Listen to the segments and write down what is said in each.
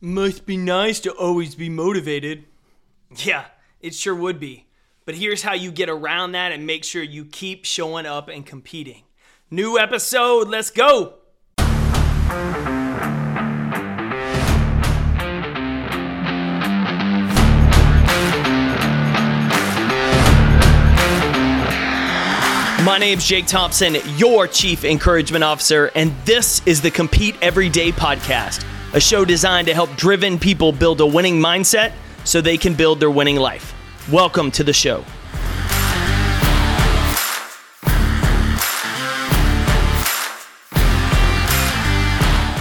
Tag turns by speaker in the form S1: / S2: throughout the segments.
S1: Must be nice to always be motivated. Yeah, it sure would be. But here's how you get around that and make sure you keep showing up and competing. New episode, let's go! My name's Jake Thompson, your Chief Encouragement Officer, and this is the Compete Everyday podcast, a show designed to help driven people build a winning mindset so they can build their winning life. Welcome to the show.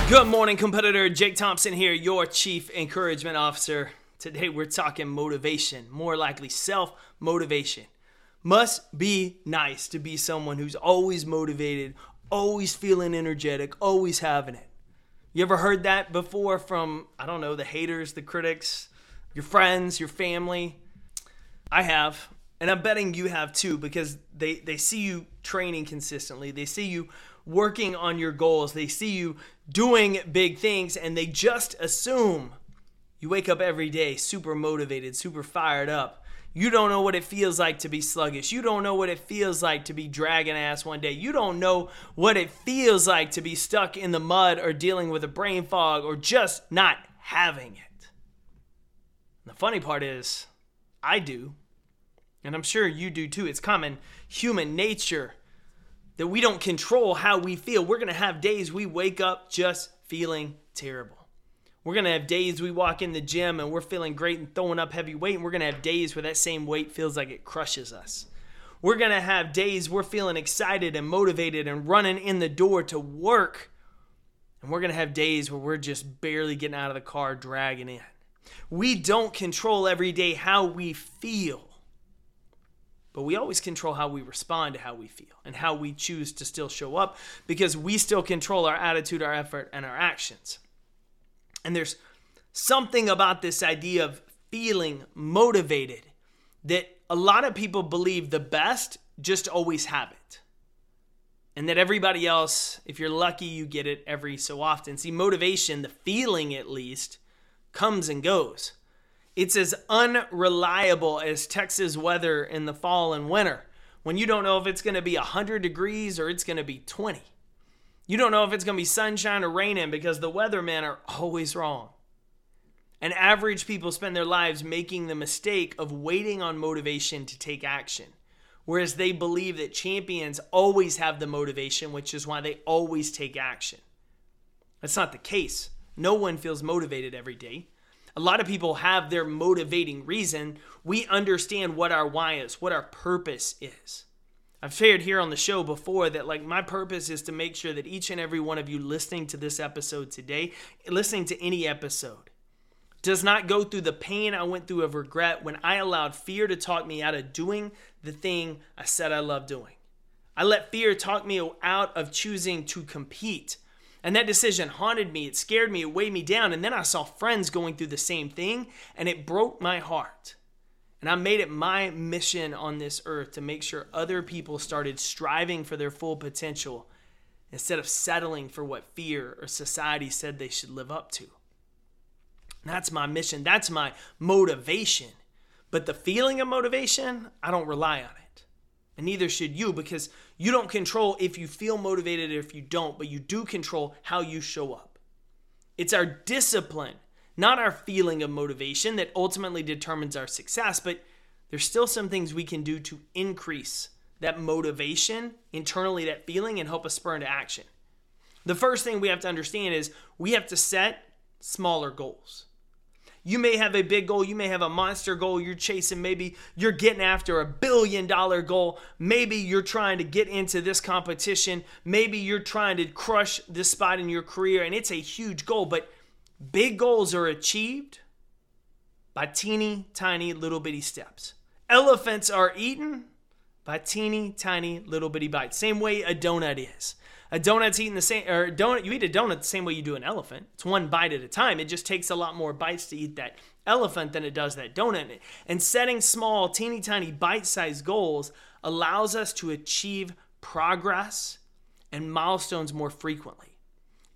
S1: Good morning, competitor. Jake Thompson here, your Chief Encouragement Officer. Today we're talking motivation, more likely self motivation. Must be nice to be someone who's always motivated, always feeling energetic, always having it. You ever heard that before from, I don't know, the haters, the critics, your friends, your family? I have. And I'm betting you have too because they, they see you training consistently. They see you working on your goals. They see you doing big things and they just assume you wake up every day super motivated, super fired up. You don't know what it feels like to be sluggish. You don't know what it feels like to be dragging ass one day. You don't know what it feels like to be stuck in the mud or dealing with a brain fog or just not having it. And the funny part is, I do. And I'm sure you do too. It's common human nature that we don't control how we feel. We're going to have days we wake up just feeling terrible. We're going to have days we walk in the gym and we're feeling great and throwing up heavy weight, and we're going to have days where that same weight feels like it crushes us. We're going to have days we're feeling excited and motivated and running in the door to work. And we're going to have days where we're just barely getting out of the car, dragging in. We don't control every day how we feel, but we always control how we respond to how we feel and how we choose to still show up because we still control our attitude, our effort, and our actions. And there's something about this idea of feeling motivated that a lot of people believe the best just always have it. And that everybody else, if you're lucky, you get it every so often. See, motivation, the feeling at least, comes and goes. It's as unreliable as Texas weather in the fall and winter when you don't know if it's going to be 100 degrees or it's going to be 20. You don't know if it's going to be sunshine or raining because the weathermen are always wrong. And average people spend their lives making the mistake of waiting on motivation to take action. Whereas they believe that champions always have the motivation, which is why they always take action. That's not the case. No one feels motivated every day. A lot of people have their motivating reason. We understand what our why is, what our purpose is. I've shared here on the show before that like my purpose is to make sure that each and every one of you listening to this episode today, listening to any episode, does not go through the pain I went through of regret when I allowed fear to talk me out of doing the thing I said I love doing. I let fear talk me out of choosing to compete. And that decision haunted me, it scared me, it weighed me down. And then I saw friends going through the same thing, and it broke my heart. And I made it my mission on this earth to make sure other people started striving for their full potential instead of settling for what fear or society said they should live up to. That's my mission. That's my motivation. But the feeling of motivation, I don't rely on it. And neither should you because you don't control if you feel motivated or if you don't, but you do control how you show up. It's our discipline not our feeling of motivation that ultimately determines our success, but there's still some things we can do to increase that motivation internally, that feeling, and help us spur into action. The first thing we have to understand is we have to set smaller goals. You may have a big goal, you may have a monster goal you're chasing. Maybe you're getting after a billion dollar goal. Maybe you're trying to get into this competition. Maybe you're trying to crush this spot in your career, and it's a huge goal, but Big goals are achieved by teeny tiny little bitty steps. Elephants are eaten by teeny tiny little bitty bites. Same way a donut is. A donut's eating the same, or donut, you eat a donut the same way you do an elephant. It's one bite at a time. It just takes a lot more bites to eat that elephant than it does that donut. And setting small, teeny tiny, bite sized goals allows us to achieve progress and milestones more frequently.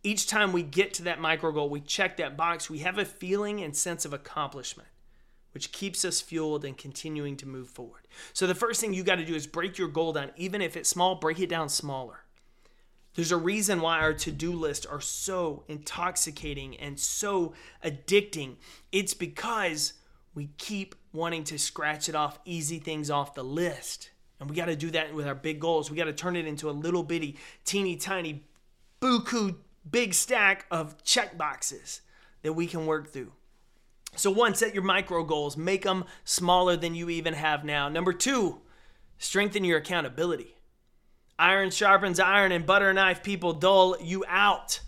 S1: Each time we get to that micro goal, we check that box, we have a feeling and sense of accomplishment, which keeps us fueled and continuing to move forward. So the first thing you got to do is break your goal down. Even if it's small, break it down smaller. There's a reason why our to do lists are so intoxicating and so addicting. It's because we keep wanting to scratch it off, easy things off the list. And we got to do that with our big goals. We got to turn it into a little bitty, teeny tiny, buku big stack of check boxes that we can work through. So, one, set your micro goals, make them smaller than you even have now. Number two, strengthen your accountability. Iron sharpens iron, and butter knife people dull you out.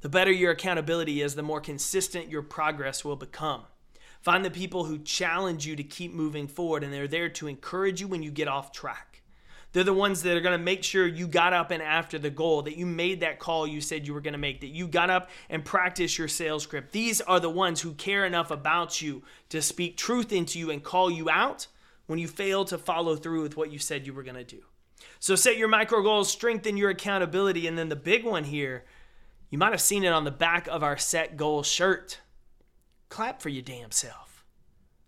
S1: The better your accountability is, the more consistent your progress will become. Find the people who challenge you to keep moving forward, and they're there to encourage you when you get off track. They're the ones that are going to make sure you got up and after the goal, that you made that call you said you were going to make, that you got up and practiced your sales script. These are the ones who care enough about you to speak truth into you and call you out when you fail to follow through with what you said you were going to do. So set your micro goals, strengthen your accountability, and then the big one here, you might have seen it on the back of our set goal shirt. Clap for your damn self.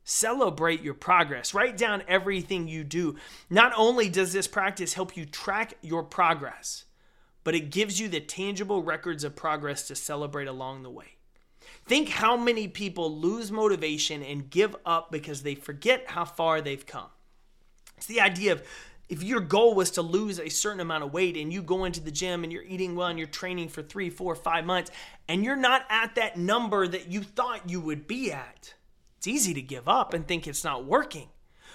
S1: Celebrate your progress. Write down everything you do. Not only does this practice help you track your progress, but it gives you the tangible records of progress to celebrate along the way. Think how many people lose motivation and give up because they forget how far they've come. It's the idea of if your goal was to lose a certain amount of weight and you go into the gym and you're eating well and you're training for three, four, five months, and you're not at that number that you thought you would be at, it's easy to give up and think it's not working.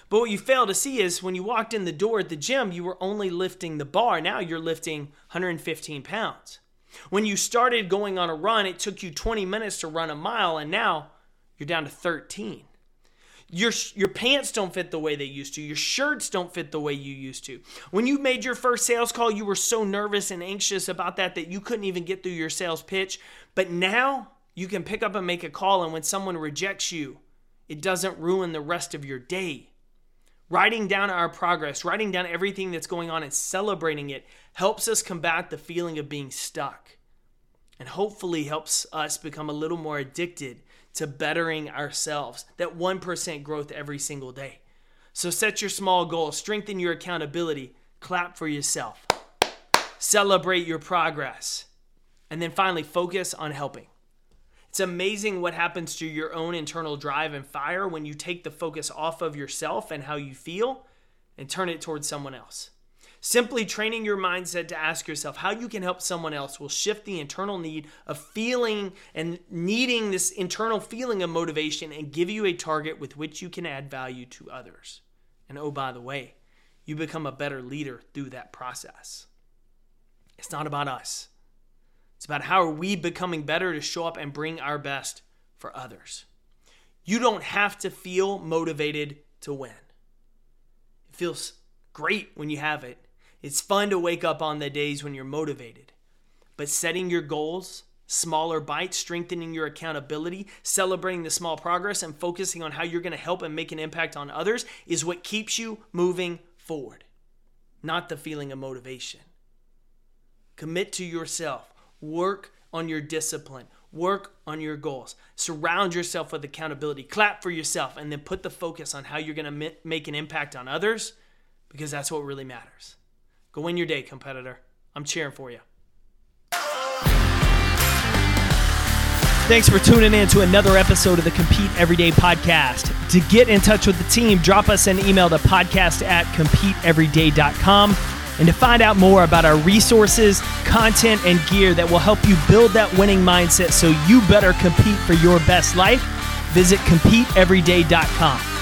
S1: But what you fail to see is when you walked in the door at the gym, you were only lifting the bar. Now you're lifting 115 pounds. When you started going on a run, it took you 20 minutes to run a mile, and now you're down to 13. Your, your pants don't fit the way they used to. Your shirts don't fit the way you used to. When you made your first sales call, you were so nervous and anxious about that that you couldn't even get through your sales pitch. But now you can pick up and make a call, and when someone rejects you, it doesn't ruin the rest of your day. Writing down our progress, writing down everything that's going on and celebrating it helps us combat the feeling of being stuck and hopefully helps us become a little more addicted to bettering ourselves, that 1% growth every single day. So set your small goals, strengthen your accountability, clap for yourself, celebrate your progress, and then finally focus on helping. It's amazing what happens to your own internal drive and fire when you take the focus off of yourself and how you feel and turn it towards someone else. Simply training your mindset to ask yourself how you can help someone else will shift the internal need of feeling and needing this internal feeling of motivation and give you a target with which you can add value to others. And oh, by the way, you become a better leader through that process. It's not about us. It's about how are we becoming better to show up and bring our best for others. You don't have to feel motivated to win. It feels great when you have it. It's fun to wake up on the days when you're motivated. But setting your goals, smaller bites, strengthening your accountability, celebrating the small progress, and focusing on how you're going to help and make an impact on others is what keeps you moving forward, not the feeling of motivation. Commit to yourself. Work on your discipline. Work on your goals. Surround yourself with accountability. Clap for yourself and then put the focus on how you're going to make an impact on others because that's what really matters. Go win your day, competitor. I'm cheering for you. Thanks for tuning in to another episode of the Compete Everyday podcast. To get in touch with the team, drop us an email to podcast at competeeveryday.com. And to find out more about our resources, content, and gear that will help you build that winning mindset so you better compete for your best life, visit competeeveryday.com.